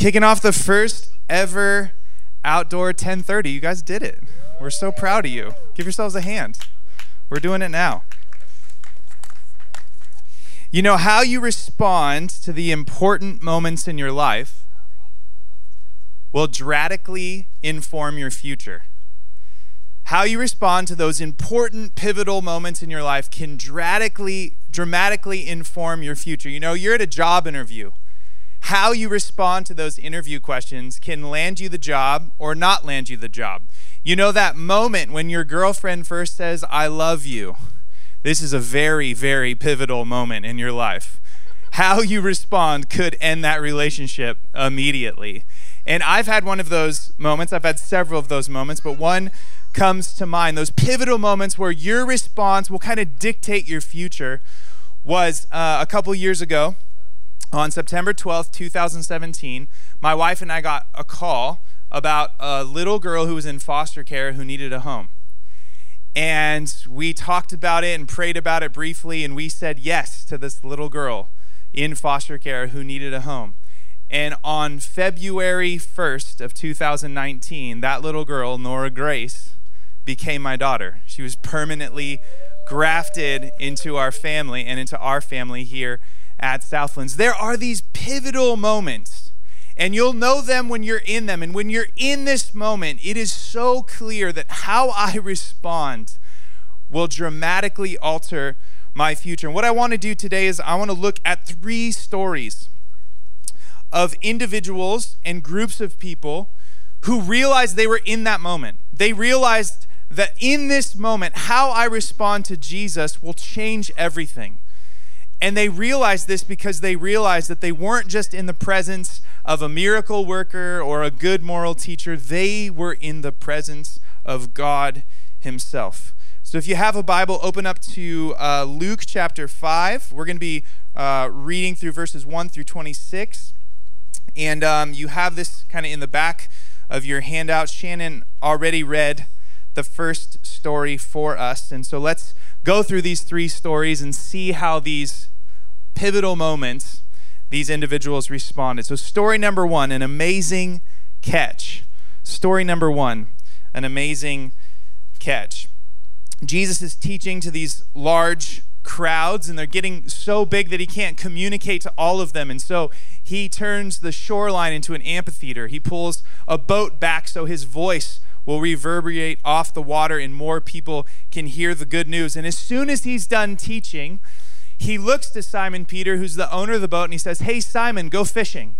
Kicking off the first ever outdoor 1030. You guys did it. We're so proud of you. Give yourselves a hand. We're doing it now. You know, how you respond to the important moments in your life will dramatically inform your future. How you respond to those important pivotal moments in your life can dramatically dramatically inform your future. You know, you're at a job interview how you respond to those interview questions can land you the job or not land you the job. You know that moment when your girlfriend first says, I love you. This is a very, very pivotal moment in your life. How you respond could end that relationship immediately. And I've had one of those moments, I've had several of those moments, but one comes to mind. Those pivotal moments where your response will kind of dictate your future was uh, a couple years ago on September 12th, 2017, my wife and I got a call about a little girl who was in foster care who needed a home. And we talked about it and prayed about it briefly, and we said yes to this little girl in foster care who needed a home. And on February 1st of 2019, that little girl, Nora Grace, became my daughter. She was permanently grafted into our family and into our family here at Southlands. There are these pivotal moments, and you'll know them when you're in them. And when you're in this moment, it is so clear that how I respond will dramatically alter my future. And what I want to do today is I want to look at three stories of individuals and groups of people who realized they were in that moment. They realized that in this moment, how I respond to Jesus will change everything. And they realized this because they realized that they weren't just in the presence of a miracle worker or a good moral teacher, they were in the presence of God Himself. So if you have a Bible, open up to uh, Luke chapter 5. We're going to be uh, reading through verses 1 through 26. And um, you have this kind of in the back of your handout. Shannon already read the first story for us. And so let's go through these three stories and see how these pivotal moments these individuals responded. So, story number one an amazing catch. Story number one an amazing catch. Jesus is teaching to these large crowds, and they're getting so big that he can't communicate to all of them. And so he turns the shoreline into an amphitheater. He pulls a boat back so his voice will reverberate off the water and more people can hear the good news. And as soon as he's done teaching, he looks to Simon Peter, who's the owner of the boat, and he says, Hey, Simon, go fishing.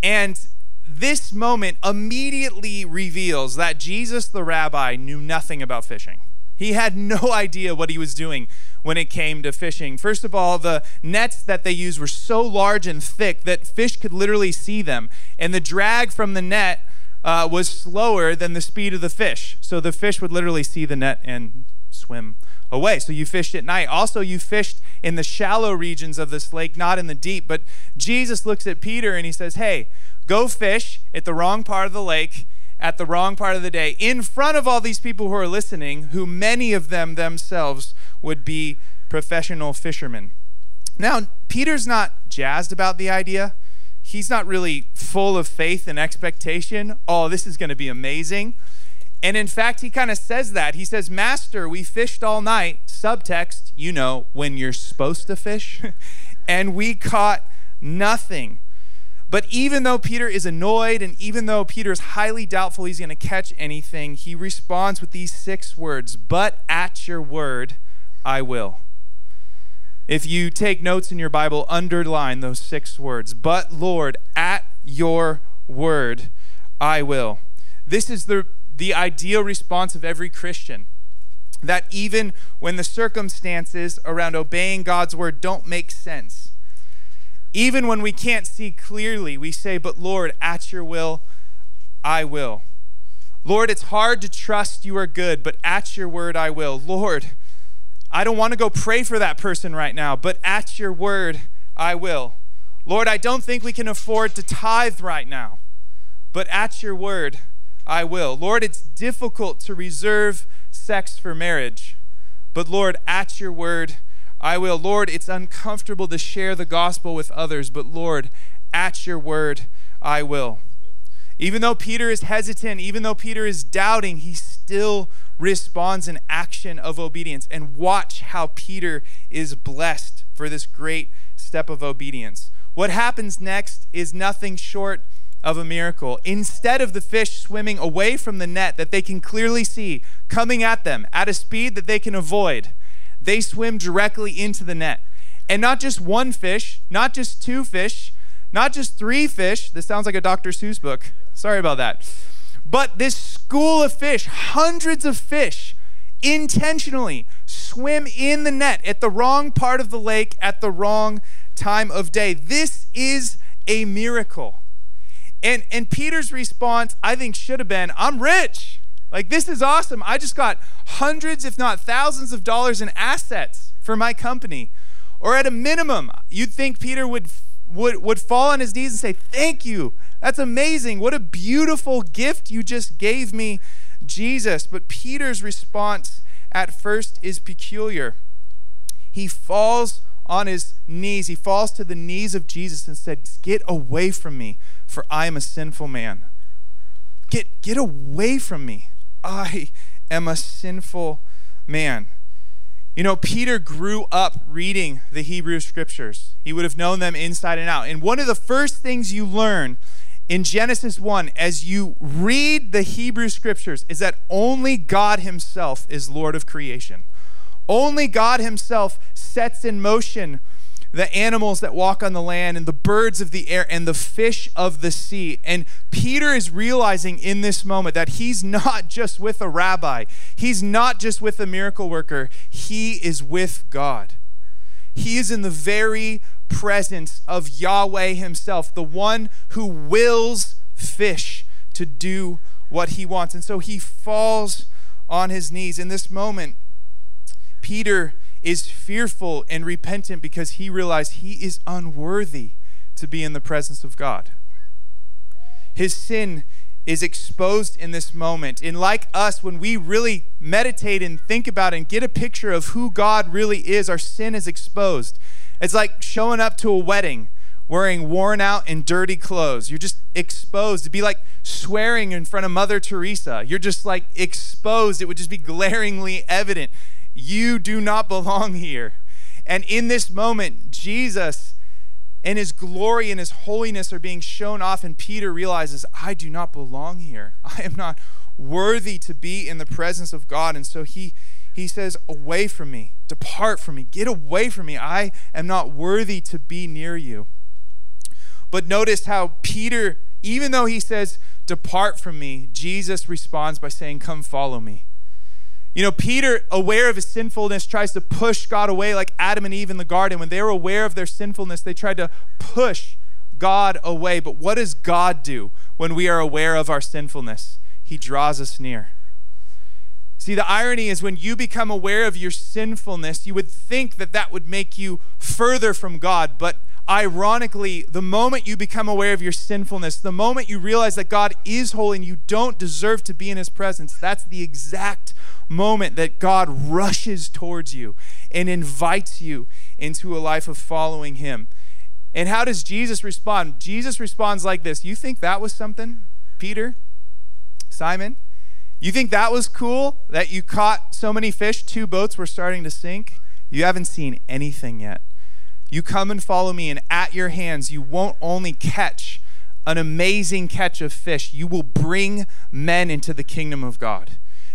And this moment immediately reveals that Jesus, the rabbi, knew nothing about fishing. He had no idea what he was doing when it came to fishing. First of all, the nets that they used were so large and thick that fish could literally see them, and the drag from the net uh, was slower than the speed of the fish. So the fish would literally see the net and swim away. So you fished at night. Also, you fished in the shallow regions of this lake, not in the deep. But Jesus looks at Peter and he says, Hey, go fish at the wrong part of the lake at the wrong part of the day in front of all these people who are listening, who many of them themselves would be professional fishermen. Now, Peter's not jazzed about the idea. He's not really full of faith and expectation. Oh, this is going to be amazing. And in fact, he kind of says that. He says, Master, we fished all night. Subtext, you know, when you're supposed to fish. and we caught nothing. But even though Peter is annoyed and even though Peter is highly doubtful he's going to catch anything, he responds with these six words But at your word, I will. If you take notes in your Bible, underline those six words. But Lord, at your word, I will. This is the the ideal response of every Christian. That even when the circumstances around obeying God's word don't make sense, even when we can't see clearly, we say, But Lord, at your will, I will. Lord, it's hard to trust you are good, but at your word, I will. Lord, I don't want to go pray for that person right now, but at your word, I will. Lord, I don't think we can afford to tithe right now, but at your word, I will. Lord, it's difficult to reserve sex for marriage, but Lord, at your word, I will. Lord, it's uncomfortable to share the gospel with others, but Lord, at your word, I will. Even though Peter is hesitant, even though Peter is doubting, he still responds in action of obedience. And watch how Peter is blessed for this great step of obedience. What happens next is nothing short of a miracle. Instead of the fish swimming away from the net that they can clearly see coming at them at a speed that they can avoid, they swim directly into the net. And not just one fish, not just two fish, not just three fish. This sounds like a Dr. Seuss book. Sorry about that. But this school of fish, hundreds of fish, intentionally swim in the net at the wrong part of the lake at the wrong time of day. This is a miracle. And and Peter's response, I think, should have been, I'm rich. Like this is awesome. I just got hundreds, if not thousands of dollars in assets for my company. Or at a minimum, you'd think Peter would would would fall on his knees and say, "Thank you. That's amazing. What a beautiful gift you just gave me, Jesus." But Peter's response at first is peculiar. He falls on his knees. He falls to the knees of Jesus and said, "Get away from me, for I am a sinful man." Get get away from me. I am a sinful man. You know, Peter grew up reading the Hebrew scriptures. He would have known them inside and out. And one of the first things you learn in Genesis 1 as you read the Hebrew scriptures is that only God Himself is Lord of creation. Only God Himself sets in motion the animals that walk on the land and the birds of the air and the fish of the sea. And Peter is realizing in this moment that he's not just with a rabbi, he's not just with a miracle worker, he is with God. He is in the very presence of Yahweh himself, the one who wills fish to do what he wants. And so he falls on his knees. In this moment, Peter is fearful and repentant because he realized he is unworthy to be in the presence of God. His sin is exposed in this moment. And like us, when we really meditate and think about and get a picture of who God really is, our sin is exposed. It's like showing up to a wedding wearing worn out and dirty clothes. You're just exposed. It'd be like swearing in front of Mother Teresa. You're just like exposed. It would just be glaringly evident. You do not belong here. And in this moment, Jesus and his glory and his holiness are being shown off, and Peter realizes, I do not belong here. I am not worthy to be in the presence of God. And so he he says, Away from me, depart from me, get away from me. I am not worthy to be near you. But notice how Peter, even though he says, Depart from me, Jesus responds by saying, Come follow me. You know, Peter, aware of his sinfulness, tries to push God away like Adam and Eve in the garden. When they were aware of their sinfulness, they tried to push God away. But what does God do when we are aware of our sinfulness? He draws us near. See, the irony is when you become aware of your sinfulness, you would think that that would make you further from God. But ironically, the moment you become aware of your sinfulness, the moment you realize that God is holy and you don't deserve to be in his presence, that's the exact moment that God rushes towards you and invites you into a life of following him. And how does Jesus respond? Jesus responds like this You think that was something, Peter? Simon? You think that was cool that you caught so many fish? Two boats were starting to sink. You haven't seen anything yet. You come and follow me, and at your hands, you won't only catch an amazing catch of fish, you will bring men into the kingdom of God.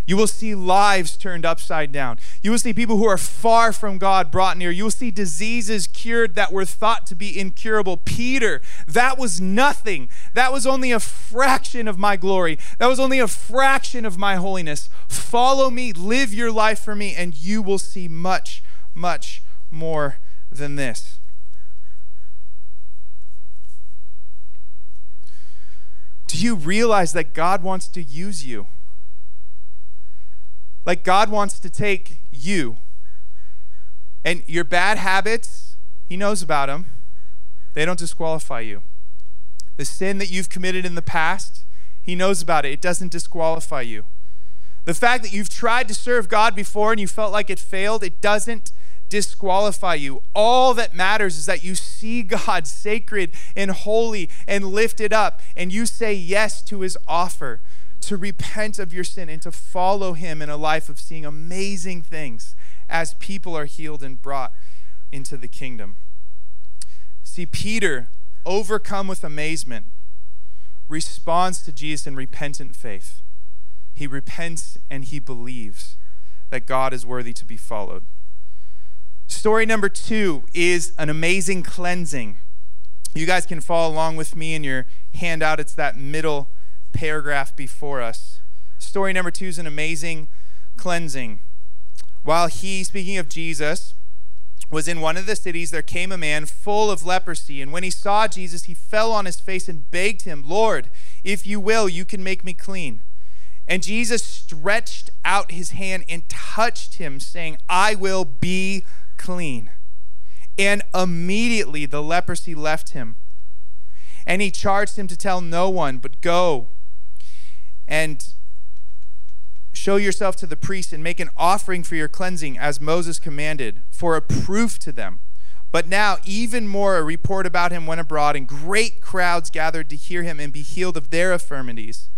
You will see lives turned upside down. You will see people who are far from God brought near. You will see diseases cured that were thought to be incurable. Peter, that was nothing. That was only a fraction of my glory. That was only a fraction of my holiness. Follow me, live your life for me, and you will see much, much more than this. Do you realize that God wants to use you? Like God wants to take you and your bad habits, He knows about them. They don't disqualify you. The sin that you've committed in the past, He knows about it. It doesn't disqualify you. The fact that you've tried to serve God before and you felt like it failed, it doesn't disqualify you. All that matters is that you see God sacred and holy and lifted up, and you say yes to his offer to repent of your sin and to follow him in a life of seeing amazing things as people are healed and brought into the kingdom. See, Peter, overcome with amazement, responds to Jesus in repentant faith. He repents and he believes that God is worthy to be followed. Story number two is an amazing cleansing. You guys can follow along with me in your handout. It's that middle paragraph before us. Story number two is an amazing cleansing. While he, speaking of Jesus, was in one of the cities, there came a man full of leprosy. And when he saw Jesus, he fell on his face and begged him, Lord, if you will, you can make me clean. And Jesus stretched out his hand and touched him, saying, I will be clean. And immediately the leprosy left him. And he charged him to tell no one, but go and show yourself to the priest and make an offering for your cleansing as Moses commanded, for a proof to them. But now, even more, a report about him went abroad, and great crowds gathered to hear him and be healed of their infirmities.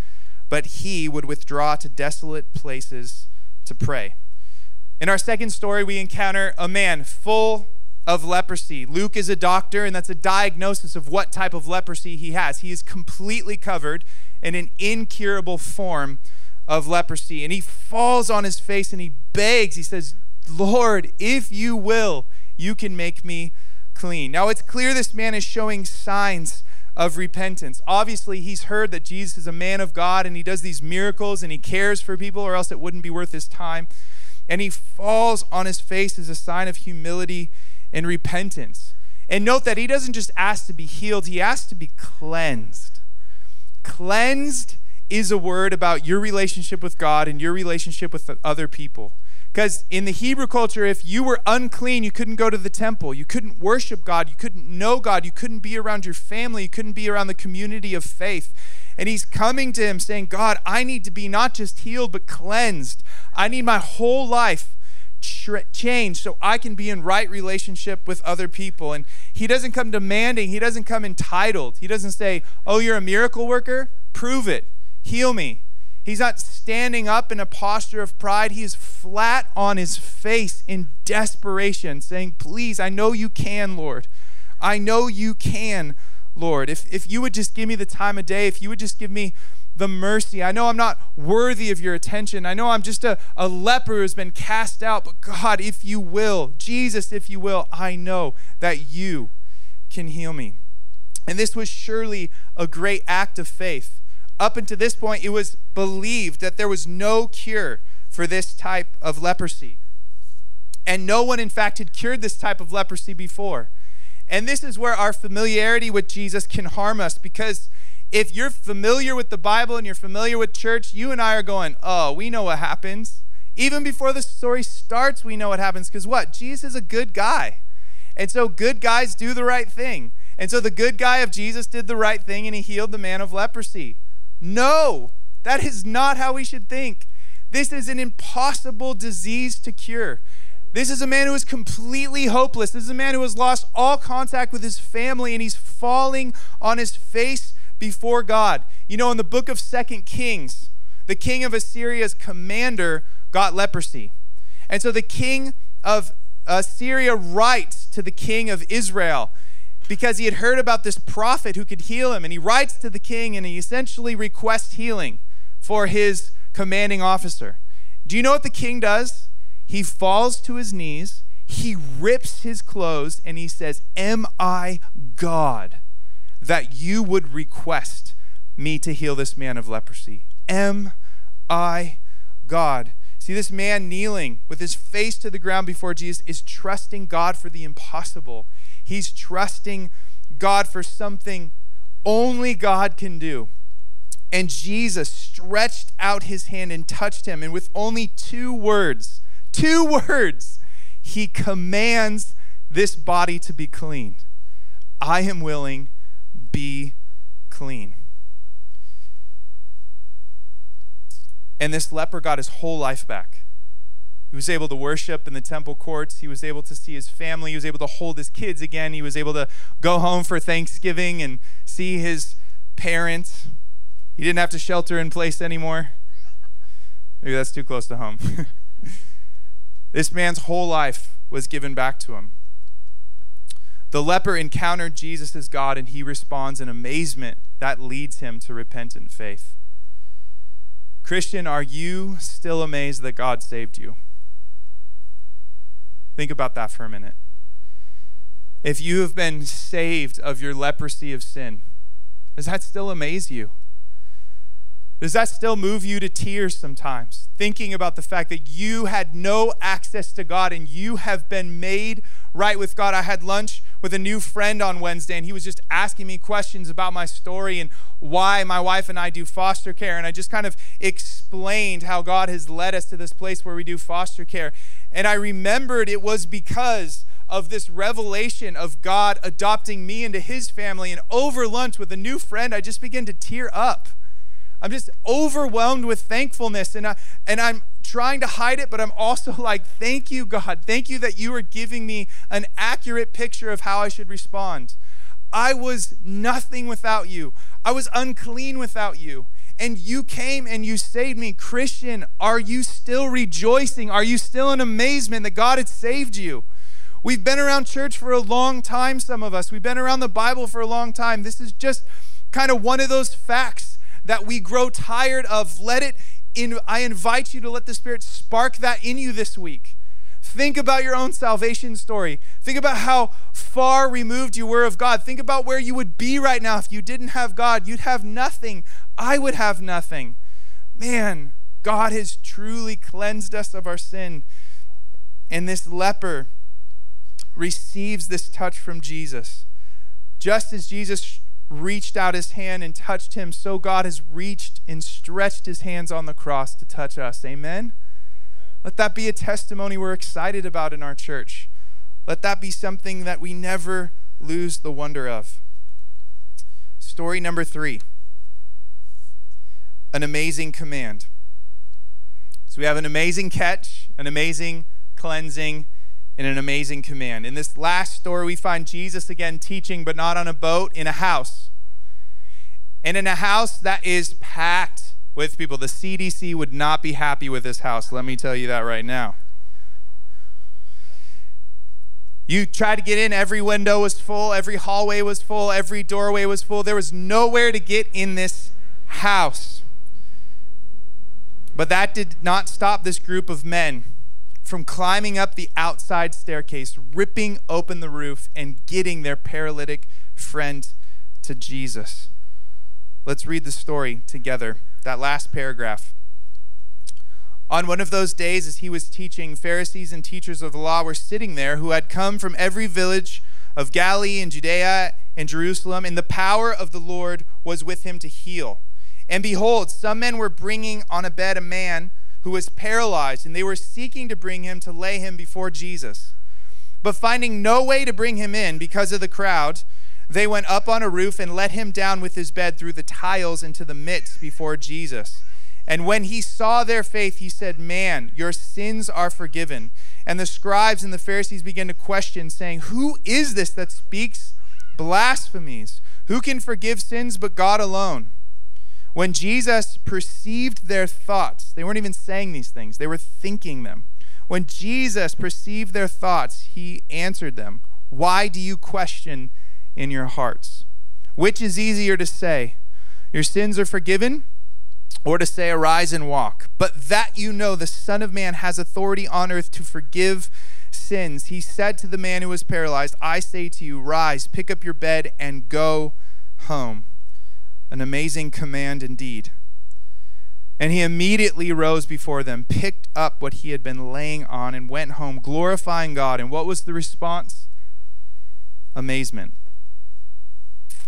But he would withdraw to desolate places to pray. In our second story, we encounter a man full of leprosy. Luke is a doctor, and that's a diagnosis of what type of leprosy he has. He is completely covered in an incurable form of leprosy. And he falls on his face and he begs, he says, Lord, if you will, you can make me clean. Now it's clear this man is showing signs of repentance. Obviously, he's heard that Jesus is a man of God and he does these miracles and he cares for people, or else it wouldn't be worth his time and he falls on his face as a sign of humility and repentance. And note that he doesn't just ask to be healed, he asks to be cleansed. Cleansed is a word about your relationship with God and your relationship with other people. Because in the Hebrew culture, if you were unclean, you couldn't go to the temple. You couldn't worship God. You couldn't know God. You couldn't be around your family. You couldn't be around the community of faith. And he's coming to him saying, God, I need to be not just healed, but cleansed. I need my whole life changed so I can be in right relationship with other people. And he doesn't come demanding, he doesn't come entitled. He doesn't say, Oh, you're a miracle worker? Prove it. Heal me. He's not standing up in a posture of pride. He is flat on his face in desperation, saying, Please, I know you can, Lord. I know you can, Lord. If, if you would just give me the time of day, if you would just give me the mercy. I know I'm not worthy of your attention. I know I'm just a, a leper who's been cast out, but God, if you will, Jesus, if you will, I know that you can heal me. And this was surely a great act of faith. Up until this point, it was believed that there was no cure for this type of leprosy. And no one, in fact, had cured this type of leprosy before. And this is where our familiarity with Jesus can harm us because if you're familiar with the Bible and you're familiar with church, you and I are going, oh, we know what happens. Even before the story starts, we know what happens because what? Jesus is a good guy. And so good guys do the right thing. And so the good guy of Jesus did the right thing and he healed the man of leprosy. No, that is not how we should think. This is an impossible disease to cure. This is a man who is completely hopeless. This is a man who has lost all contact with his family and he's falling on his face before God. You know, in the book of Second Kings, the king of Assyria's commander got leprosy. And so the king of Assyria writes to the king of Israel because he had heard about this prophet who could heal him. And he writes to the king and he essentially requests healing for his commanding officer. Do you know what the king does? He falls to his knees, he rips his clothes, and he says, Am I God that you would request me to heal this man of leprosy? Am I God? See, this man kneeling with his face to the ground before Jesus is trusting God for the impossible. He's trusting God for something only God can do. And Jesus stretched out his hand and touched him. And with only two words, two words, he commands this body to be clean. I am willing, be clean. And this leper got his whole life back. He was able to worship in the temple courts. He was able to see his family. He was able to hold his kids again. He was able to go home for Thanksgiving and see his parents. He didn't have to shelter in place anymore. Maybe that's too close to home. this man's whole life was given back to him. The leper encountered Jesus as God and he responds in amazement that leads him to repentant faith. Christian, are you still amazed that God saved you? Think about that for a minute. If you have been saved of your leprosy of sin, does that still amaze you? Does that still move you to tears sometimes? Thinking about the fact that you had no access to God and you have been made right with God. I had lunch with a new friend on Wednesday, and he was just asking me questions about my story and why my wife and I do foster care. And I just kind of explained how God has led us to this place where we do foster care. And I remembered it was because of this revelation of God adopting me into his family. And over lunch with a new friend, I just began to tear up. I'm just overwhelmed with thankfulness. And, I, and I'm trying to hide it, but I'm also like, thank you, God. Thank you that you are giving me an accurate picture of how I should respond. I was nothing without you, I was unclean without you. And you came and you saved me. Christian, are you still rejoicing? Are you still in amazement that God had saved you? We've been around church for a long time, some of us. We've been around the Bible for a long time. This is just kind of one of those facts that we grow tired of. Let it in, I invite you to let the Spirit spark that in you this week. Think about your own salvation story. Think about how far removed you were of God. Think about where you would be right now if you didn't have God. You'd have nothing. I would have nothing. Man, God has truly cleansed us of our sin. And this leper receives this touch from Jesus. Just as Jesus reached out his hand and touched him, so God has reached and stretched his hands on the cross to touch us. Amen? Let that be a testimony we're excited about in our church. Let that be something that we never lose the wonder of. Story number three an amazing command. So we have an amazing catch, an amazing cleansing, in an amazing command. In this last story, we find Jesus again teaching, but not on a boat, in a house. And in a house that is packed with people. The CDC would not be happy with this house, let me tell you that right now. You tried to get in, every window was full, every hallway was full, every doorway was full. There was nowhere to get in this house. But that did not stop this group of men from climbing up the outside staircase, ripping open the roof, and getting their paralytic friend to Jesus. Let's read the story together. That last paragraph. On one of those days, as he was teaching, Pharisees and teachers of the law were sitting there who had come from every village of Galilee and Judea and Jerusalem, and the power of the Lord was with him to heal. And behold, some men were bringing on a bed a man who was paralyzed, and they were seeking to bring him to lay him before Jesus. But finding no way to bring him in because of the crowd, they went up on a roof and let him down with his bed through the tiles into the midst before Jesus. And when he saw their faith, he said, Man, your sins are forgiven. And the scribes and the Pharisees began to question, saying, Who is this that speaks blasphemies? Who can forgive sins but God alone? When Jesus perceived their thoughts, they weren't even saying these things, they were thinking them. When Jesus perceived their thoughts, he answered them, Why do you question in your hearts? Which is easier to say, Your sins are forgiven, or to say, Arise and walk? But that you know the Son of Man has authority on earth to forgive sins, he said to the man who was paralyzed, I say to you, Rise, pick up your bed, and go home an amazing command indeed. And he immediately rose before them, picked up what he had been laying on, and went home, glorifying God. And what was the response? Amazement.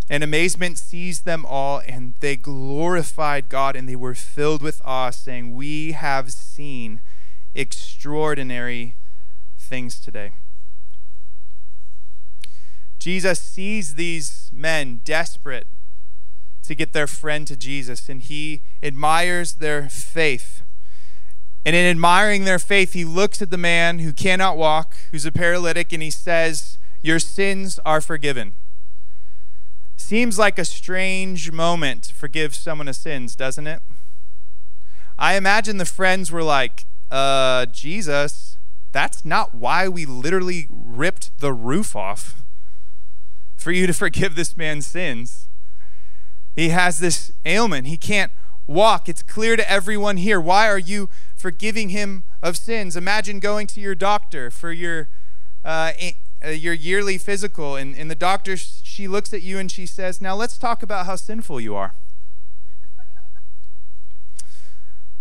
And amazement seized them all, and they glorified God, and they were filled with awe, saying, We have seen extraordinary things today. Jesus sees these men desperate to get their friend to Jesus, and he admires their faith. And in admiring their faith, he looks at the man who cannot walk, who's a paralytic, and he says, Your sins are forgiven. Seems like a strange moment to forgive someone of sins, doesn't it? I imagine the friends were like, uh, Jesus, that's not why we literally ripped the roof off for you to forgive this man's sins. He has this ailment. He can't walk. It's clear to everyone here. Why are you forgiving him of sins? Imagine going to your doctor for your uh, uh, your yearly physical, and, and the doctor she looks at you and she says, "Now let's talk about how sinful you are."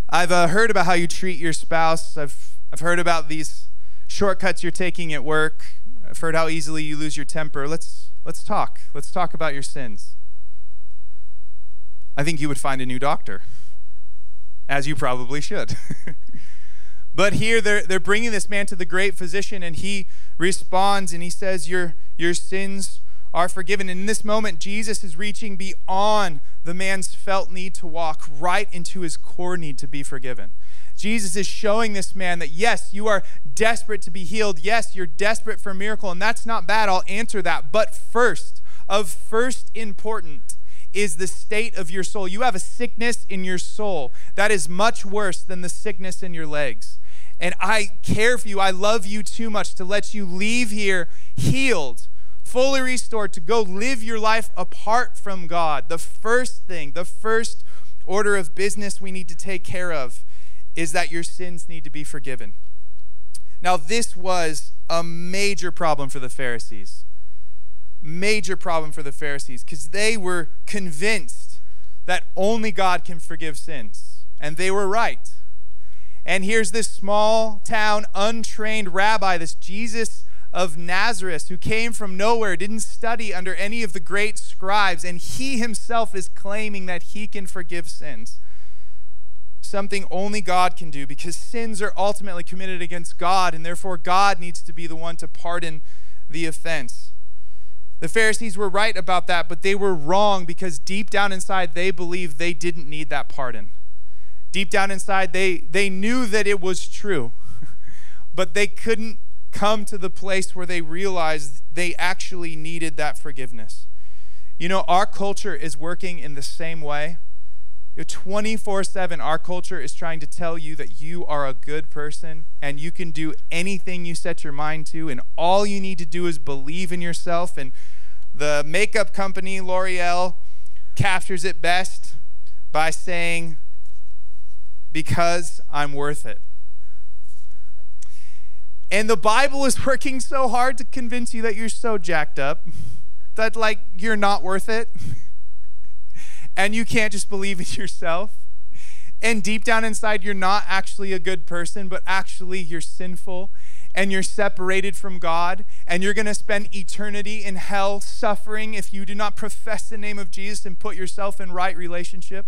I've uh, heard about how you treat your spouse. I've I've heard about these shortcuts you're taking at work. I've heard how easily you lose your temper. Let's let's talk. Let's talk about your sins. I think you would find a new doctor, as you probably should. but here they're, they're bringing this man to the great physician, and he responds and he says, Your, your sins are forgiven. And in this moment, Jesus is reaching beyond the man's felt need to walk right into his core need to be forgiven. Jesus is showing this man that yes, you are desperate to be healed. Yes, you're desperate for a miracle, and that's not bad. I'll answer that. But first, of first importance, is the state of your soul. You have a sickness in your soul that is much worse than the sickness in your legs. And I care for you. I love you too much to let you leave here healed, fully restored, to go live your life apart from God. The first thing, the first order of business we need to take care of is that your sins need to be forgiven. Now, this was a major problem for the Pharisees major problem for the Pharisees because they were convinced that only God can forgive sins. And they were right. And here's this small town, untrained rabbi, this Jesus of Nazareth, who came from nowhere, didn't study under any of the great scribes, and he himself is claiming that he can forgive sins. Something only God can do because sins are ultimately committed against God, and therefore God needs to be the one to pardon the offense. The Pharisees were right about that, but they were wrong because deep down inside they believed they didn't need that pardon. Deep down inside they, they knew that it was true, but they couldn't come to the place where they realized they actually needed that forgiveness. You know, our culture is working in the same way. 24 7, our culture is trying to tell you that you are a good person and you can do anything you set your mind to, and all you need to do is believe in yourself. And the makeup company, L'Oreal, captures it best by saying, Because I'm worth it. And the Bible is working so hard to convince you that you're so jacked up that, like, you're not worth it and you can't just believe in yourself. And deep down inside, you're not actually a good person, but actually you're sinful and you're separated from God, and you're going to spend eternity in hell suffering if you do not profess the name of Jesus and put yourself in right relationship.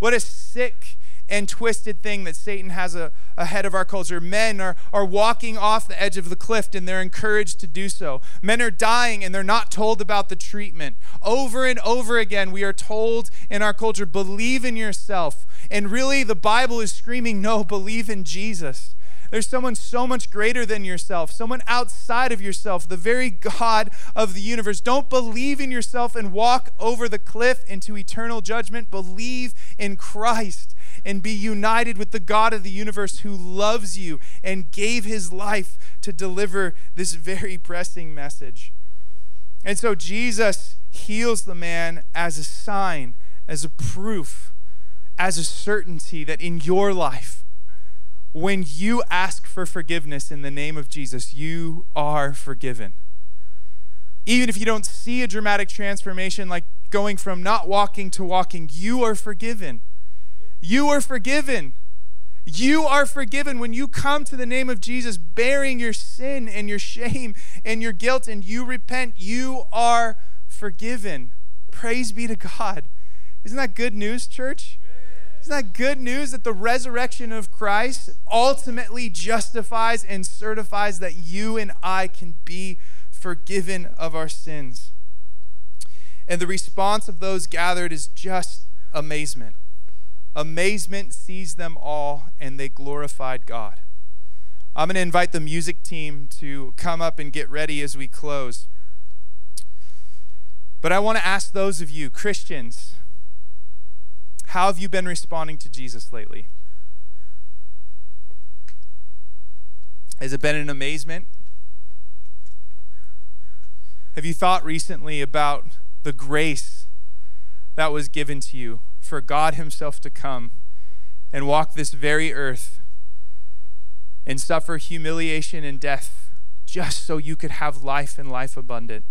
What a sick and twisted thing that Satan has a, ahead of our culture. Men are, are walking off the edge of the cliff and they're encouraged to do so. Men are dying and they're not told about the treatment. Over and over again, we are told in our culture, believe in yourself. And really, the Bible is screaming, no, believe in Jesus. There's someone so much greater than yourself, someone outside of yourself, the very God of the universe. Don't believe in yourself and walk over the cliff into eternal judgment. Believe in Christ and be united with the God of the universe who loves you and gave his life to deliver this very pressing message. And so Jesus heals the man as a sign, as a proof, as a certainty that in your life, when you ask for forgiveness in the name of Jesus, you are forgiven. Even if you don't see a dramatic transformation like going from not walking to walking, you are forgiven. You are forgiven. You are forgiven when you come to the name of Jesus, bearing your sin and your shame and your guilt, and you repent. You are forgiven. Praise be to God. Isn't that good news, church? Isn't that good news that the resurrection of Christ ultimately justifies and certifies that you and I can be forgiven of our sins? And the response of those gathered is just amazement Amazement seized them all, and they glorified God. I'm going to invite the music team to come up and get ready as we close. But I want to ask those of you, Christians, how have you been responding to Jesus lately? Has it been an amazement? Have you thought recently about the grace that was given to you for God Himself to come and walk this very earth and suffer humiliation and death just so you could have life and life abundant,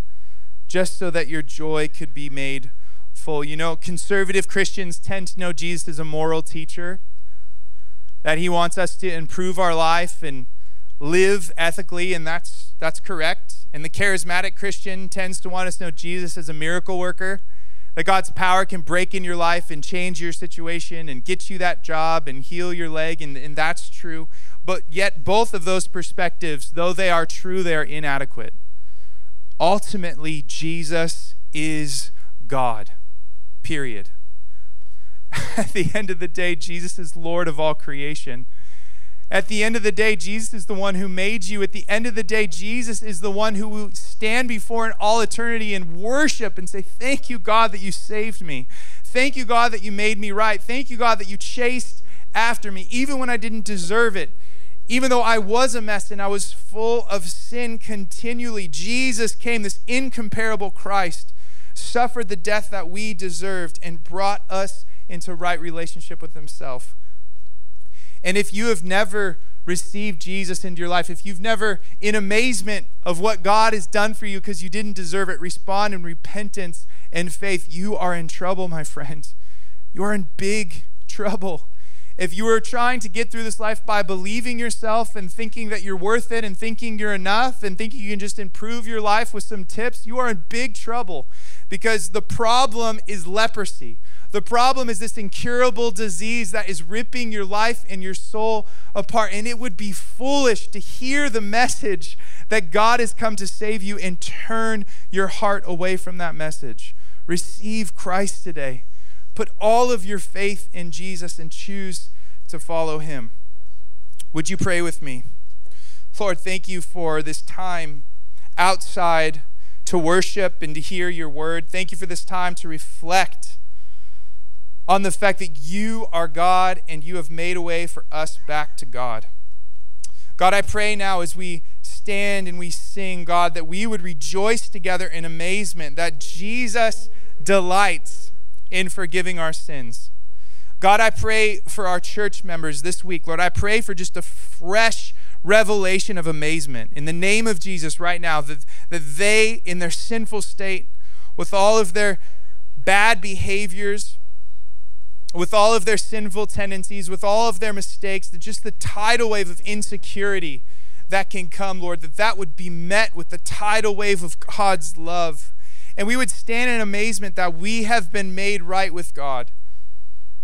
just so that your joy could be made full. You know, conservative Christians tend to know Jesus as a moral teacher, that he wants us to improve our life and live ethically, and that's, that's correct. And the charismatic Christian tends to want us to know Jesus as a miracle worker that God's power can break in your life and change your situation and get you that job and heal your leg, and, and that's true. But yet, both of those perspectives, though they are true, they are inadequate. Ultimately, Jesus is God, period. At the end of the day, Jesus is Lord of all creation. At the end of the day, Jesus is the one who made you. At the end of the day, Jesus is the one who will stand before in all eternity and worship and say, Thank you, God, that you saved me. Thank you, God, that you made me right. Thank you, God, that you chased after me, even when I didn't deserve it. Even though I was a mess and I was full of sin continually, Jesus came, this incomparable Christ, suffered the death that we deserved, and brought us into right relationship with Himself. And if you have never received Jesus into your life, if you've never, in amazement of what God has done for you because you didn't deserve it, respond in repentance and faith, you are in trouble, my friends. You are in big trouble. If you are trying to get through this life by believing yourself and thinking that you're worth it and thinking you're enough and thinking you can just improve your life with some tips, you are in big trouble because the problem is leprosy. The problem is this incurable disease that is ripping your life and your soul apart. And it would be foolish to hear the message that God has come to save you and turn your heart away from that message. Receive Christ today. Put all of your faith in Jesus and choose to follow him. Would you pray with me? Lord, thank you for this time outside to worship and to hear your word. Thank you for this time to reflect on the fact that you are God and you have made a way for us back to God. God, I pray now as we stand and we sing, God, that we would rejoice together in amazement that Jesus delights in forgiving our sins. God, I pray for our church members this week. Lord, I pray for just a fresh revelation of amazement in the name of Jesus right now that, that they, in their sinful state, with all of their bad behaviors, with all of their sinful tendencies, with all of their mistakes, that just the tidal wave of insecurity that can come, Lord, that that would be met with the tidal wave of God's love. And we would stand in amazement that we have been made right with God,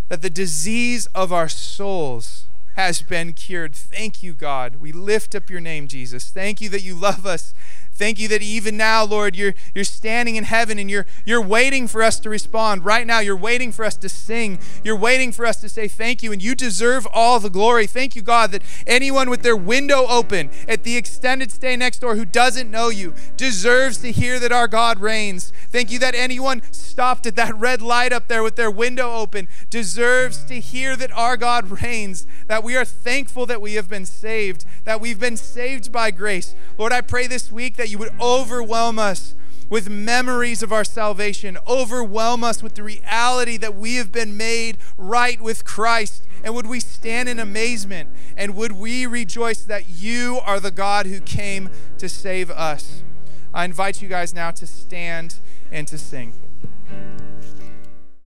that the disease of our souls has been cured. Thank you, God. We lift up your name, Jesus. Thank you that you love us Thank you that even now, Lord, you're, you're standing in heaven and you're, you're waiting for us to respond. Right now, you're waiting for us to sing. You're waiting for us to say thank you, and you deserve all the glory. Thank you, God, that anyone with their window open at the extended stay next door who doesn't know you deserves to hear that our God reigns. Thank you that anyone stopped at that red light up there with their window open deserves to hear that our God reigns, that we are thankful that we have been saved, that we've been saved by grace. Lord, I pray this week that you would overwhelm us with memories of our salvation, overwhelm us with the reality that we have been made right with Christ. And would we stand in amazement and would we rejoice that you are the God who came to save us? I invite you guys now to stand and to sing.